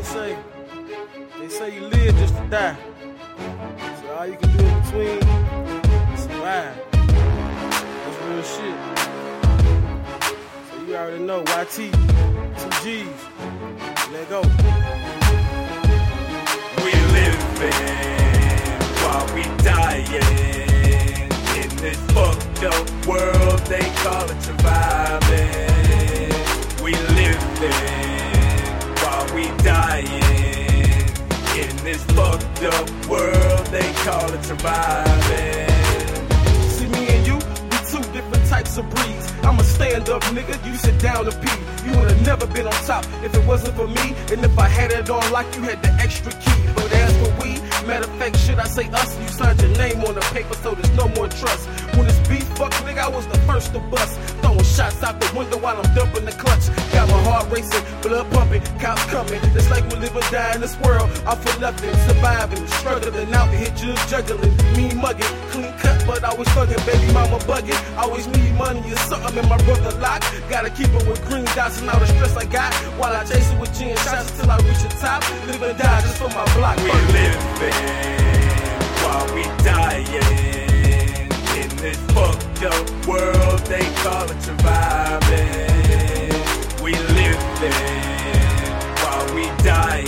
they say, they say you live just to die. So all you can do in between is survive. That's real shit. So you already know, YT, two G's, let go. We living while we dying in this fucked up world they call it this fucked up world they call it surviving. See me and you, we two different types of breeds. I'm a stand up nigga, you sit down to pee. You would have never been on top if it wasn't for me. And if I had it on like you had the extra key. But as for we, matter of fact, should I say us? You signed your name on the paper, so there's no more trust. When it's beef, fuck nigga, I was the first to bust. Throwing shots out the window while I'm dumping the clutch. Heart racing, blood pumping, cops coming. It's like we live or die in this world. I'm for nothing, surviving, struggling out here, just juggling. Me mugging, clean cut, but always thugging. Baby mama bugging, always need money or something. And my brother lock, gotta keep it with green dots and all the stress I got. While I chase it with gin shots until I reach the top. Live and die just for my block. We living while we dying living while we dying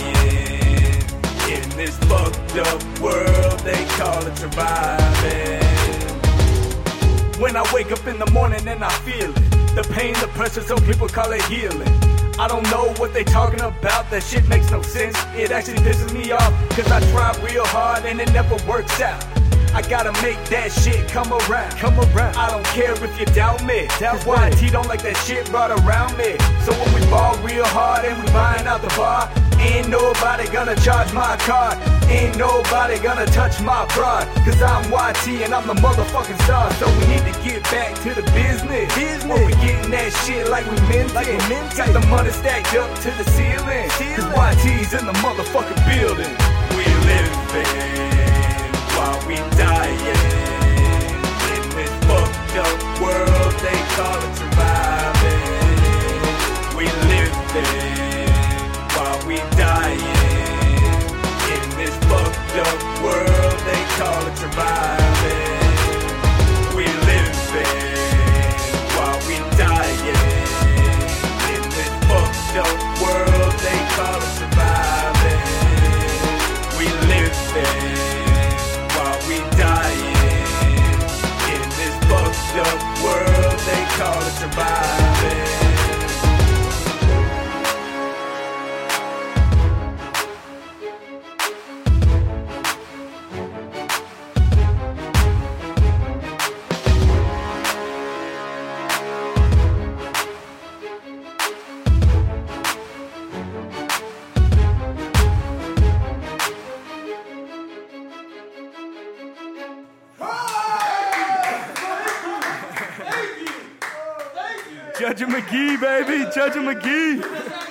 in this fucked up world they call it surviving. When I wake up in the morning and I feel it. The pain, the pressure, some people call it healing. I don't know what they talking about, that shit makes no sense. It actually pisses me off, cause I try real hard and it never works out. I gotta make that shit come around. Come around. I don't care if you doubt me. Doubt Cause YT don't like that shit brought around me. So ball real hard and we buying out the bar, ain't nobody gonna charge my card. Ain't nobody gonna touch my broad. Cause I'm YT and I'm the motherfucking star. So we need to get back to the business. business. When we getting that shit like we meant like it. Got the money stacked up to the ceiling. Cause YT's in the motherfucking building. We living living while we dying in this fucked up world they call it surviving. Judge McGee, baby. Judge McGee.